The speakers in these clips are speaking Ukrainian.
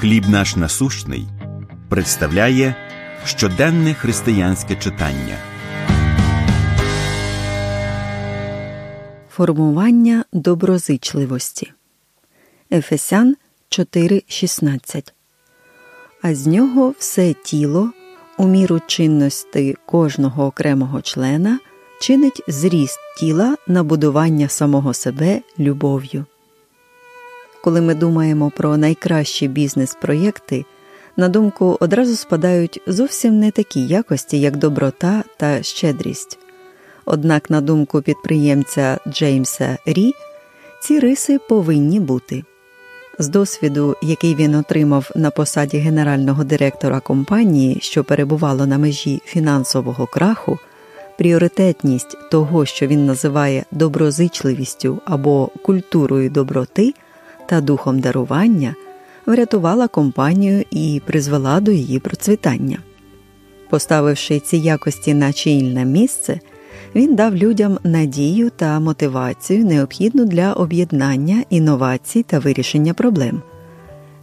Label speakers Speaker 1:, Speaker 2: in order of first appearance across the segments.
Speaker 1: Хліб наш насущний представляє щоденне християнське читання.
Speaker 2: Формування доброзичливості Ефесян 4.16 А з нього все тіло у міру чинності кожного окремого члена чинить зріст тіла на будування самого себе любов'ю. Коли ми думаємо про найкращі бізнес-проєкти, на думку одразу спадають зовсім не такі якості, як доброта та щедрість. Однак, на думку підприємця Джеймса Рі, ці риси повинні бути. З досвіду, який він отримав на посаді генерального директора компанії, що перебувало на межі фінансового краху, пріоритетність того, що він називає доброзичливістю або культурою доброти та духом дарування, врятувала компанію і призвела до її процвітання. Поставивши ці якості на чільне місце, він дав людям надію та мотивацію, необхідну для об'єднання інновацій та вирішення проблем.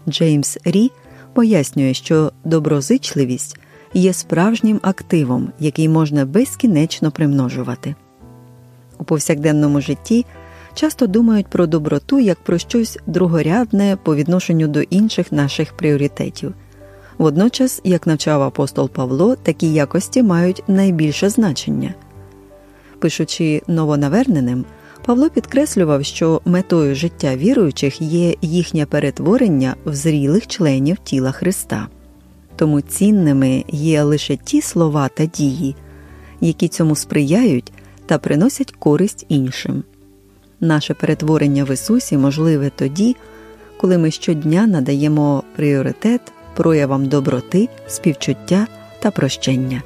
Speaker 2: Джеймс Рі пояснює, що доброзичливість є справжнім активом, який можна безкінечно примножувати. У повсякденному житті часто думають про доброту як про щось другорядне по відношенню до інших наших пріоритетів. Водночас, як навчав апостол Павло, такі якості мають найбільше значення. Пишучи новонаверненим, Павло підкреслював, що метою життя віруючих є їхнє перетворення в зрілих членів тіла Христа. Тому цінними є лише ті слова та дії, які цьому сприяють та приносять користь іншим. Наше перетворення в Ісусі можливе тоді, коли ми щодня надаємо пріоритет проявам доброти, співчуття та прощення.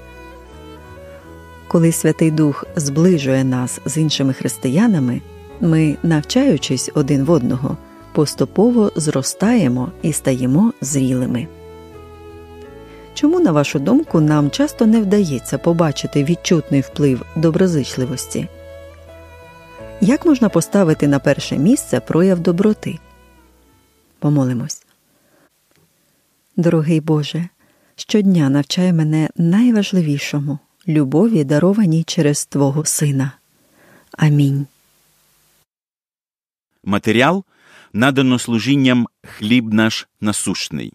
Speaker 2: Коли Святий Дух зближує нас з іншими християнами, ми, навчаючись один в одного, поступово зростаємо і стаємо зрілими. Чому, на вашу думку, нам часто не вдається побачити відчутний вплив доброзичливості? Як можна поставити на перше місце прояв доброти? Помолимось. Дорогий Боже, щодня навчай мене найважливішому любові, дарованій через Твого Сина. Амінь.
Speaker 1: Матеріал надано служінням хліб наш насущний.